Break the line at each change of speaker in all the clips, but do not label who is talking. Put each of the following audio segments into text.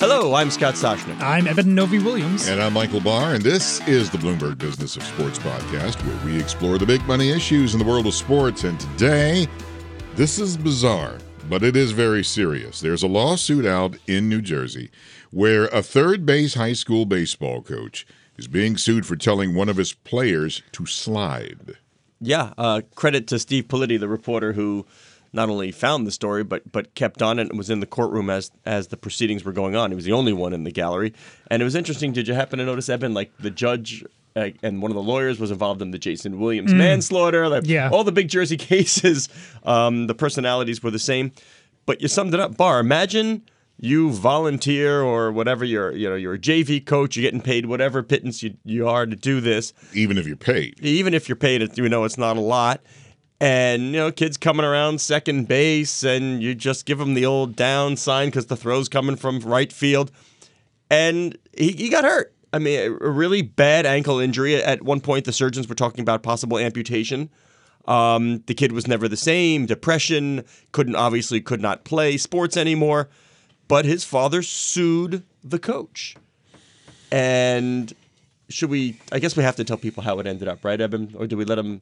Hello, I'm Scott Soshnick.
I'm Eben Novy-Williams.
And I'm Michael Barr, and this is the Bloomberg Business of Sports podcast, where we explore the big money issues in the world of sports. And today, this is bizarre, but it is very serious. There's a lawsuit out in New Jersey where a third base high school baseball coach is being sued for telling one of his players to slide.
Yeah, uh, credit to Steve Politi, the reporter who not only found the story but but kept on it and was in the courtroom as as the proceedings were going on. He was the only one in the gallery, and it was interesting. Did you happen to notice, Eben? Like the judge. Uh, and one of the lawyers was involved in the Jayson Williams mm. manslaughter. Like,
yeah.
all the big Jersey cases. Um, the personalities were the same, but you summed it up. Barr, imagine you volunteer or whatever you're you know you're a JV coach you're getting paid whatever pittance you, you are to do this
even if you're paid
even if you're paid you know it's not a lot and you know kids coming around second base and you just give them the old down sign because the throw's coming from right field. And he, he got hurt. I mean a really bad ankle injury. At one point the surgeons were talking about possible amputation. Um, the kid was never the same. Depression. Couldn't obviously could not play sports anymore. But his father sued the coach. And should we i guess we have to tell people how it ended up right Eben or do we let him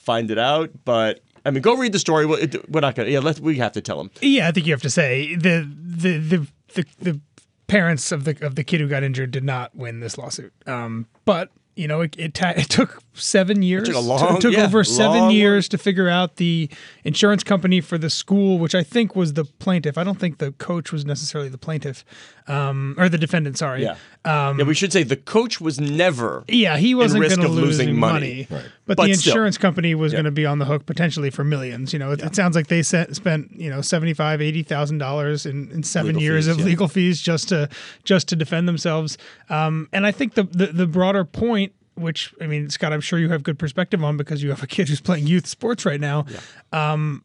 find it out. But I mean, go read the story. We're not gonna. Yeah, let we have to tell them.
Yeah, I think you have to say the the the the, the parents of the of the kid who got injured did not win this lawsuit. Um, but you know, it it, ta- it took seven years.
It took, long,
it took
yeah,
over seven
long
years to figure out the insurance company for the school, which I think was the plaintiff. I don't think the coach was necessarily the plaintiff, um, or the defendant. Sorry.
Yeah. Um, yeah, we should say the coach was never.
Yeah, he wasn't
going
to
lose
money,
money.
Right.
but,
But
the
still.
insurance company was
Yeah.
going to be on the hook potentially for millions. You know, it, it sounds like they set, spent you know seventy five, eighty thousand dollars in in seven
Legal
years
fees,
of
yeah.
legal fees just to just to defend themselves. Um, and I think the, the the broader point. Which I mean, Scott, I'm sure you have good perspective on because you have a kid who's playing youth sports right now. Um,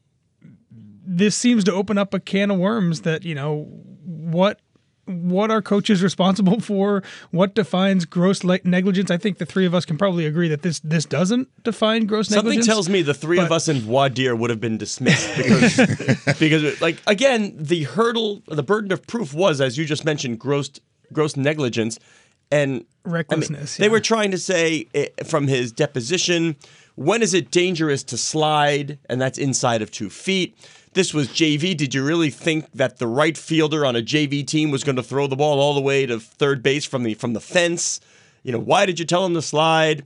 this seems to open up a can of worms that you know what what are coaches responsible for? What defines gross le- negligence? I think the three of us can probably agree that this this doesn't define gross
Something
negligence Something
tells me the three of us in voir dire would have been dismissed because because like again the hurdle the burden of proof was as you just mentioned gross gross negligence and I mean,
Recklessness,
they were trying to say from his deposition when is it dangerous to slide? And that's inside of two feet this was JV. Did you really think that the right fielder on a JV team was going to throw the ball all the way to third base from the from the fence? You know, why did you tell him to slide?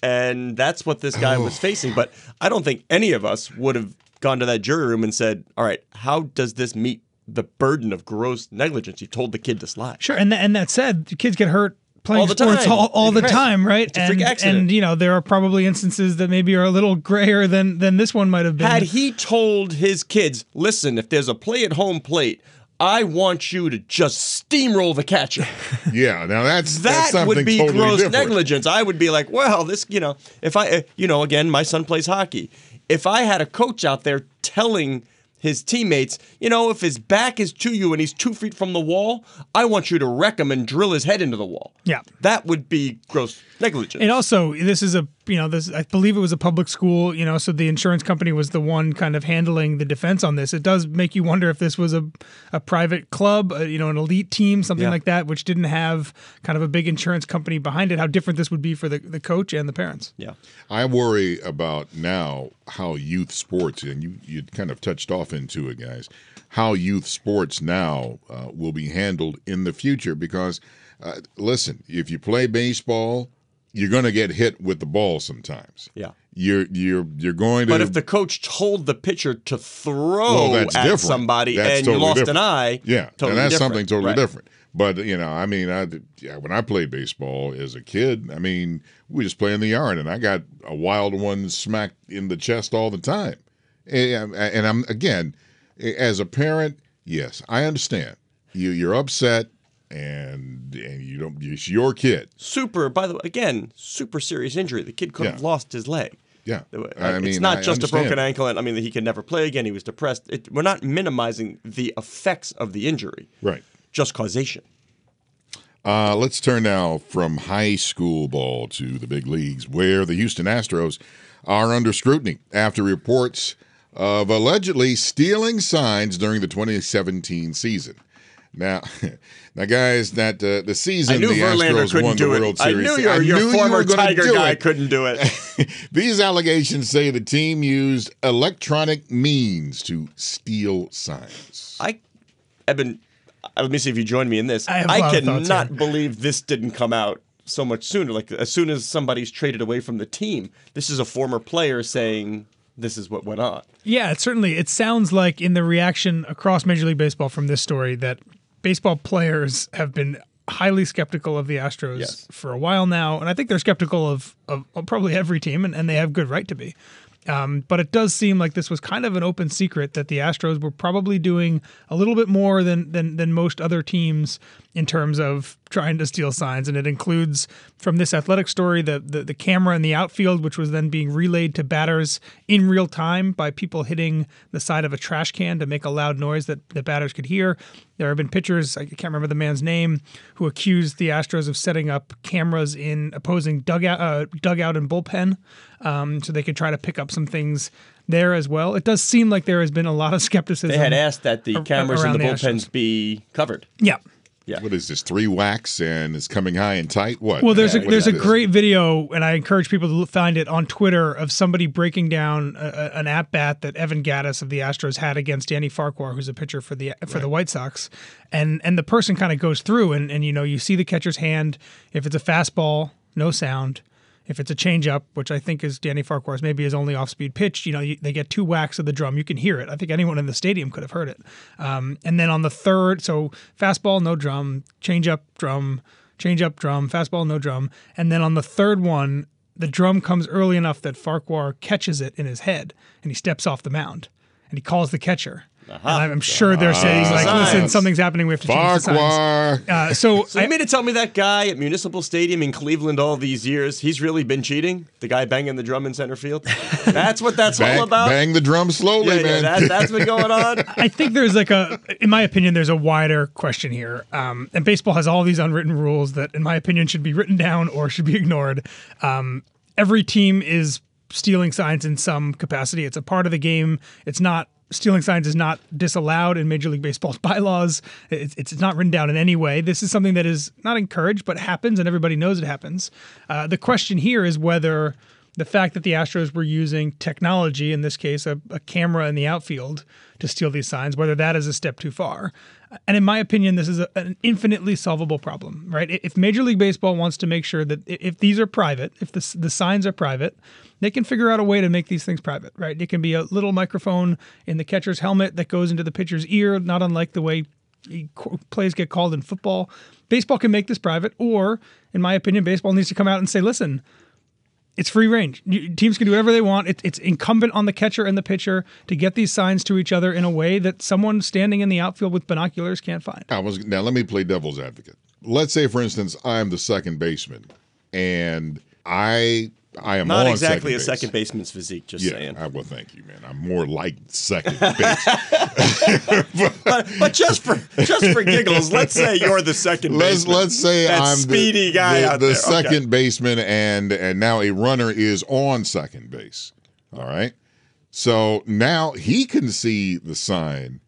And that's what this guy was facing. But I don't think any of us would have gone to that jury room and said, "All right, how does this meet the burden of gross negligence? You told the kid to slide."
sure and, th- and that said kids get hurt playing
All the
sports
time.
all, all the
Right.
time right
It's a freak
and
accident.
and you know there are probably instances that maybe are a little grayer than than this one might have been
Had he told his kids, "Listen, if there's a play at home plate." I want you to just steamroll the catcher.
Yeah, now that's
that
that's something
would be
totally
gross
different.
negligence. I would be like, well, this, you know, if I, uh, you know, again, my son plays hockey. If I had a coach out there telling his teammates, you know, if his back is to you and he's two feet from the wall, I want you to wreck him and drill his head into the wall.
Yeah.
That would be gross negligence.
And also, this is a you know this I believe it was a public school, you know, so the insurance company was the one kind of handling the defense on this. It does make you wonder if this was a a private club, uh, you know, an elite team, something
Yeah.
like that, which didn't have kind of a big insurance company behind it. How different this would be for the the coach and the parents.
yeah.
I worry about now how youth sports, and you you kind of touched off into it, guys, how youth sports now uh, will be handled in the future. Because, uh, listen, if you play baseball, you're going to get hit with the ball sometimes.
Yeah.
You're you're you're going to.
But if the coach told the pitcher to throw
well,
at
different.
somebody
That's
and you lost
different.
an eye,
Yeah,
totally
and that's
different.
something totally
Right.
different. But you know, I mean, I yeah, when I played baseball as a kid, I mean, we just play in the yard, and I got a wild one smacked in the chest all the time. And, and I'm again, as a parent, yes, I understand. You you're upset, and and you don't. It's your kid.
super by the way again super serious injury the kid could have
Yeah.
lost his leg
Yeah, I
it's
mean,
not
I
just a broken ankle and i mean he could never play again he was depressed it, we're not minimizing the effects of the injury
Right.
just causation
Uh, let's turn now from high school ball to the big leagues, where the Houston Astros are under scrutiny after reports of allegedly stealing signs during the 2017 season. Now, now, guys, that uh, the season
I knew
the
Verlander
Astros
couldn't
won
do
the
it.
World
I knew your, your
knew you
former
were
Tiger
do
guy
it.
couldn't do it.
These allegations say the team used electronic means to steal signs.
I, Eben, uh, let me see if you join me in this.
I have a lot of thoughts
cannot believe this didn't come out so much sooner. Like as soon as somebody's traded away from the team, this is a former player saying this is what went on.
Yeah, it certainly it sounds like in the reaction across Major League Baseball from this story that baseball players have been highly skeptical of the Astros
Yes.
for a while now, and I think they're skeptical of, of, of probably every team, and, and they have good right to be. Um, but it does seem like this was kind of an open secret that the Astros were probably doing a little bit more than than than most other teams in terms of trying to steal signs, and it includes from this athletic story the the, the camera in the outfield, which was then being relayed to batters in real time by people hitting the side of a trash can to make a loud noise that the batters could hear. There have been pitchers, I can't remember the man's name, who accused the Astros of setting up cameras in opposing dugout, uh, dugout and bullpen um, so they could try to pick up some things there as well. It does seem like there has been a lot of skepticism.
They had asked that the cameras in the
the
bullpens be covered.
Yeah.
Yeah.
What is this? Three whacks and it's coming high and tight. What?
Well, there's
Yeah,
a there's a
this?
great video, and I encourage people to find it on Twitter of somebody breaking down a, a- an at bat that Evan Gattis of the Astros had against Danny Farquhar, who's a pitcher for the for the White Sox, and and the person kind of goes through and and you know you see the catcher's hand if it's a fastball, no sound. If it's a changeup, which I think is Danny Farquhar's maybe his only off-speed pitch, you know, you, they get two whacks of the drum. You can hear it. I think anyone in the stadium could have heard it. Um, and then on the third, so fastball, no drum, changeup, drum, changeup, drum, fastball, no drum. And then on the third one, the drum comes early enough that Farquhar catches it in his head and he steps off the mound and he calls the catcher. And I'm sure they're saying, like, listen, something's happening. We have to change the signs.
Farquhar.
Uh, so,
So
I,
you mean to tell me that guy at Municipal Stadium in Cleveland all these years, he's really been cheating? The guy banging the drum in center field? That's what that's
Bang,
all about?
bang the drum slowly,
yeah, yeah,
man.
that, that's been going on.
I think there's like a, in my opinion, there's a wider question here. Um, and baseball has all these unwritten rules that, in my opinion, should be written down or should be ignored. Um, every team is stealing signs in some capacity. It's a part of the game. It's not stealing signs is not disallowed in Major League Baseball's bylaws. It's, it's not written down in any way. This is something that is not encouraged, but happens, and everybody knows it happens. Uh, the question here is whether the fact that the Astros were using technology, in this case, a, a camera in the outfield, to steal these signs, whether that is a step too far. And in my opinion, this is a, an infinitely solvable problem, right? If Major League Baseball wants to make sure that if these are private, if the, the signs are private, they can figure out a way to make these things private, right? It can be a little microphone in the catcher's helmet that goes into the pitcher's ear, not unlike the way plays get called in football. Baseball can make this private, or, in my opinion, baseball needs to come out and say, listen, it's free range. Teams can do whatever they want. It, it's incumbent on the catcher and the pitcher to get these signs to each other in a way that someone standing in the outfield with binoculars can't find.
I was now. Let me play devil's advocate. Let's say, for instance, I'm the second baseman, and I I am
Not exactly a
base.
second baseman's physique, just
Yeah,
saying.
I, well, thank you, man. I'm more like second base.
But, but just for just for giggles, let's say you're the second
let's
baseman.
let's say
That
I'm
speedy
the,
guy
the,
out
the
there.
second
Okay.
baseman, and and now a runner is on second base. All right, so now he can see the sign,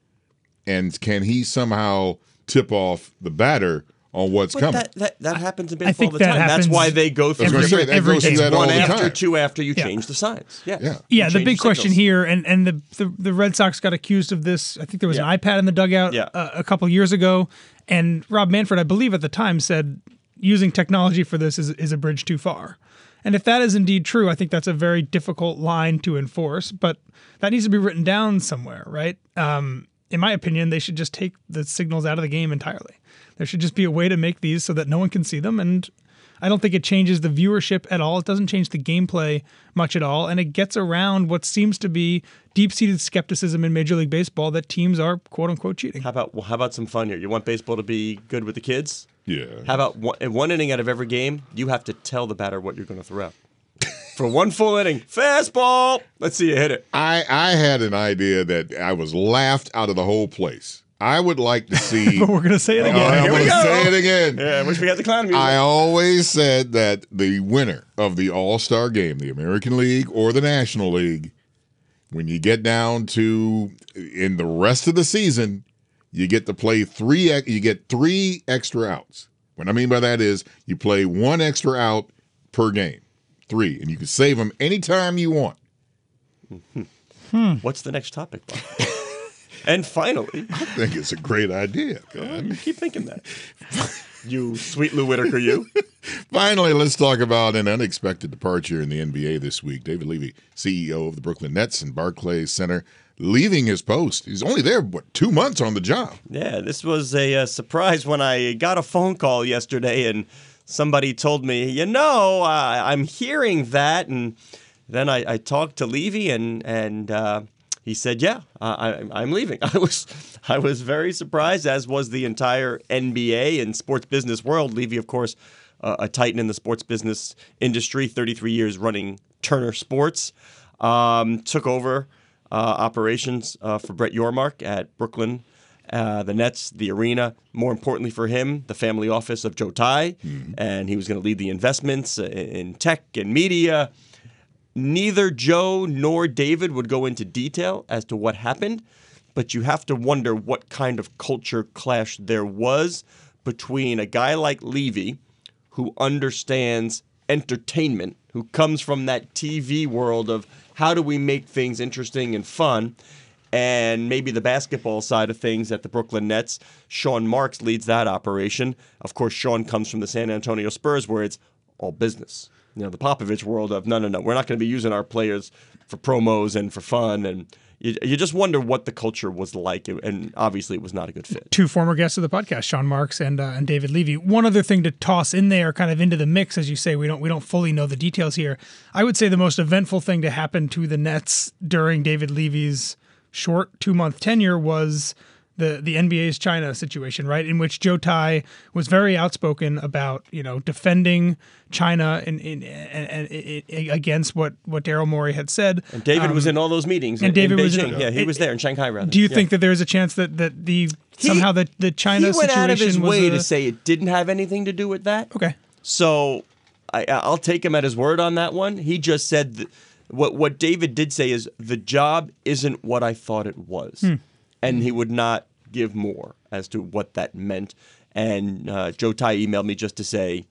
and can he somehow tip off the batter on what's
But
coming?
that, that, that happens in
I
baseball
think
all the
that
time. That's why they go
I
through
going to say
every-
that
every
goes through
game.
that all
one
the
after,
time.
two after you
Yeah.
change the signs. Yeah.
Yeah.
Yeah, the big question here, and and the, the the Red Sox got accused of this. I think there was
Yeah.
an iPad in the dugout
Yeah.
uh, a couple years ago, and Rob Manfred, I believe at the time, said using technology for this is is a bridge too far. And if that is indeed true, I think that's a very difficult line to enforce. But that needs to be written down somewhere, right? Um, in my opinion, they should just take the signals out of the game entirely. There should just be a way to make these so that no one can see them and I don't think it changes the viewership at all. It doesn't change the gameplay much at all. And it gets around what seems to be deep seated skepticism in Major League Baseball that teams are quote unquote cheating.
How about well, how about some fun here? You want baseball to be good with the kids?
Yeah.
How about one, in one inning out of every game, you have to tell the batter what you're going to throw out. For one full inning, fastball. Let's see you hit it.
I I had an idea that I was laughed out of the whole place. I would like to see.
But we're going to say it
Oh,
again.
I'm
here we go.
say it again.
Yeah, I wish we had the clown music.
I always said that the winner of the All Star game, the American League or the National League, when you get down to in the rest of the season, you get to play three. You get three extra outs. What I mean by that is you play one extra out per game, three, and you can save them anytime you want.
What's the next topic? Bob? and finally,
I think it's a great idea. man.
keep thinking that. you sweet Lou Whitaker, you.
Finally, let's talk about an unexpected departure in the NBA this week. David Levy, CEO of the Brooklyn Nets and Barclays Center, leaving his post. He's only there, what, two months on the job?
Yeah, this was a, uh surprise when I got a phone call yesterday and somebody told me, you know, I I'm hearing that. And then I, I talked to Levy and, and uh, he said, yeah, I- I'm leaving. I was, I was very surprised, as was the entire NBA and sports business world. Levy, of course, uh, a titan in the sports business industry, 33 years running Turner Sports, um, took over uh, operations uh, for Brett Yormark at Brooklyn, uh, the Nets, the arena. More importantly for him, the family office of Joe Tsai, and he was going to lead the investments uh, in tech and media. Neither Joe nor David would go into detail as to what happened, but you have to wonder what kind of culture clash there was between a guy like Levy, who understands entertainment, who comes from that TV world of how do we make things interesting and fun, and maybe the basketball side of things at the Brooklyn Nets. Sean Marks leads that operation. Of course, Sean comes from the San Antonio Spurs, where it's all business. You know, the Popovich world of no, no, no, we're not going to be using our players for promos and for fun. And you, you just wonder what the culture was like. And obviously, it was not a good fit.
two former guests of the podcast, Sean Marks and uh, and David Levy. One other thing to toss in there, kind of into the mix, as you say, we don't we don't fully know the details here. I would say the most eventful thing to happen to the Nets during David Levy's short two month tenure was the the NBA's China situation, right? In which Joe Tsai was very outspoken about you know defending China in, in, and, and, against what what Daryl Morey had said.
And David was in all those meetings.
Um, and
in,
David
in
was in-
Beijing. yeah, he
it-
was there in Shanghai, rather.
Do you
Yeah.
think that there's a chance that that the somehow the the China
he went
situation
out of his
was
way
a-
to say it didn't have anything to do with that?
okay?
So I, I'll take him at his word on that one. He just said what what David did say is the job isn't what I thought it was, and he would not give more as to what that meant. And uh, Joe Tsai emailed me just to say,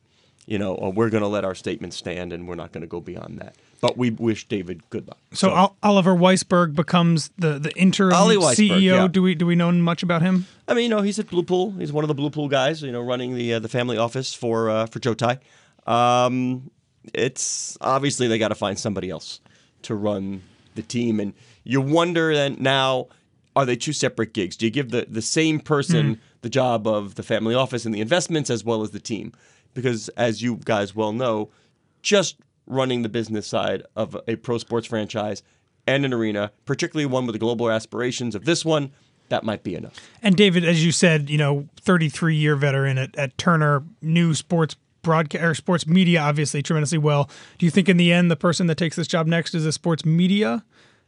you know, oh, we're going to let our statement stand, and we're not going to go beyond that. But we wish David good luck.
So, Ol- Oliver Weisberg becomes the the interim CEO.
yeah.
Do we do we know much about him?
I mean, you know, he's at Blue Pool. He's one of the Blue Pool guys. You know, running the uh, the family office for uh, for Joe Tsai. Um, it's obviously they got to find somebody else to run the team, and you wonder then now are they two separate gigs? Do you give the the same person hmm. the job of the family office and the investments as well as the team? Because as you guys well know, just running the business side of a pro sports franchise and an arena, particularly one with the global aspirations of this one, that might be enough.
And David, as you said, you know, 33 year veteran at, at Turner, new sports broadcast or sports media, obviously tremendously well. Do you think in the end the person that takes this job next is a sports media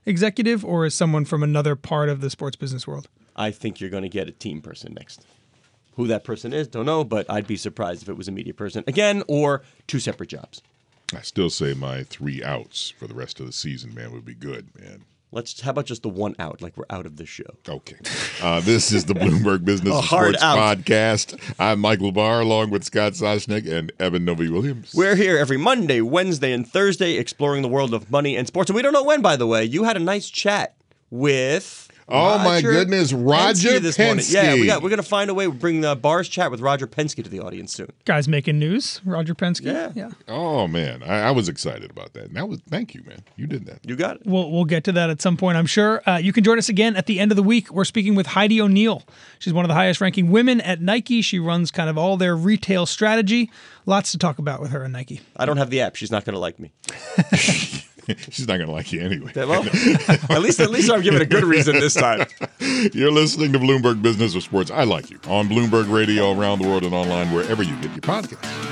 executive or is someone from another part of the sports business world?
I think you're going to get a team person next. Who that person is, don't know, but I'd be surprised if it was a media person again or two separate jobs.
I still say my three outs for the rest of the season, man, would be good, man.
Let's. How about just the one out, like we're out of the show?
Okay. Uh, this is the Bloomberg Business Sports
out.
Podcast. I'm Michael Barr, along with Scott Soshnick and Eben Novy-Williams.
We're here every Monday, Wednesday, and Thursday exploring the world of money and sports. And we don't know when, by the way. You had a nice chat with.
Oh, my goodness, Roger
Penske this morning. Yeah, we
Penske.
got. We're gonna find a way to bring the Barr's chat with Roger Penske to the audience soon.
Guys making news, Roger Penske.
Yeah.
yeah.
Oh man, I, I was excited about that. And that was thank you, man. You did that.
You got it.
We'll, we'll get to that at some point, I'm sure. Uh, you can join us again at the end of the week. We're speaking with Heidi O'Neill. She's one of the highest ranking women at Nike. She runs kind of all their retail strategy. Lots to talk about with her and Nike.
I don't have the app. She's not gonna like me.
She's not gonna like you anyway.
Well, at least at least I'm giving a good reason this time.
You're listening to Bloomberg Business of Sports. I like you on Bloomberg Radio around the world and online wherever you get your podcasts.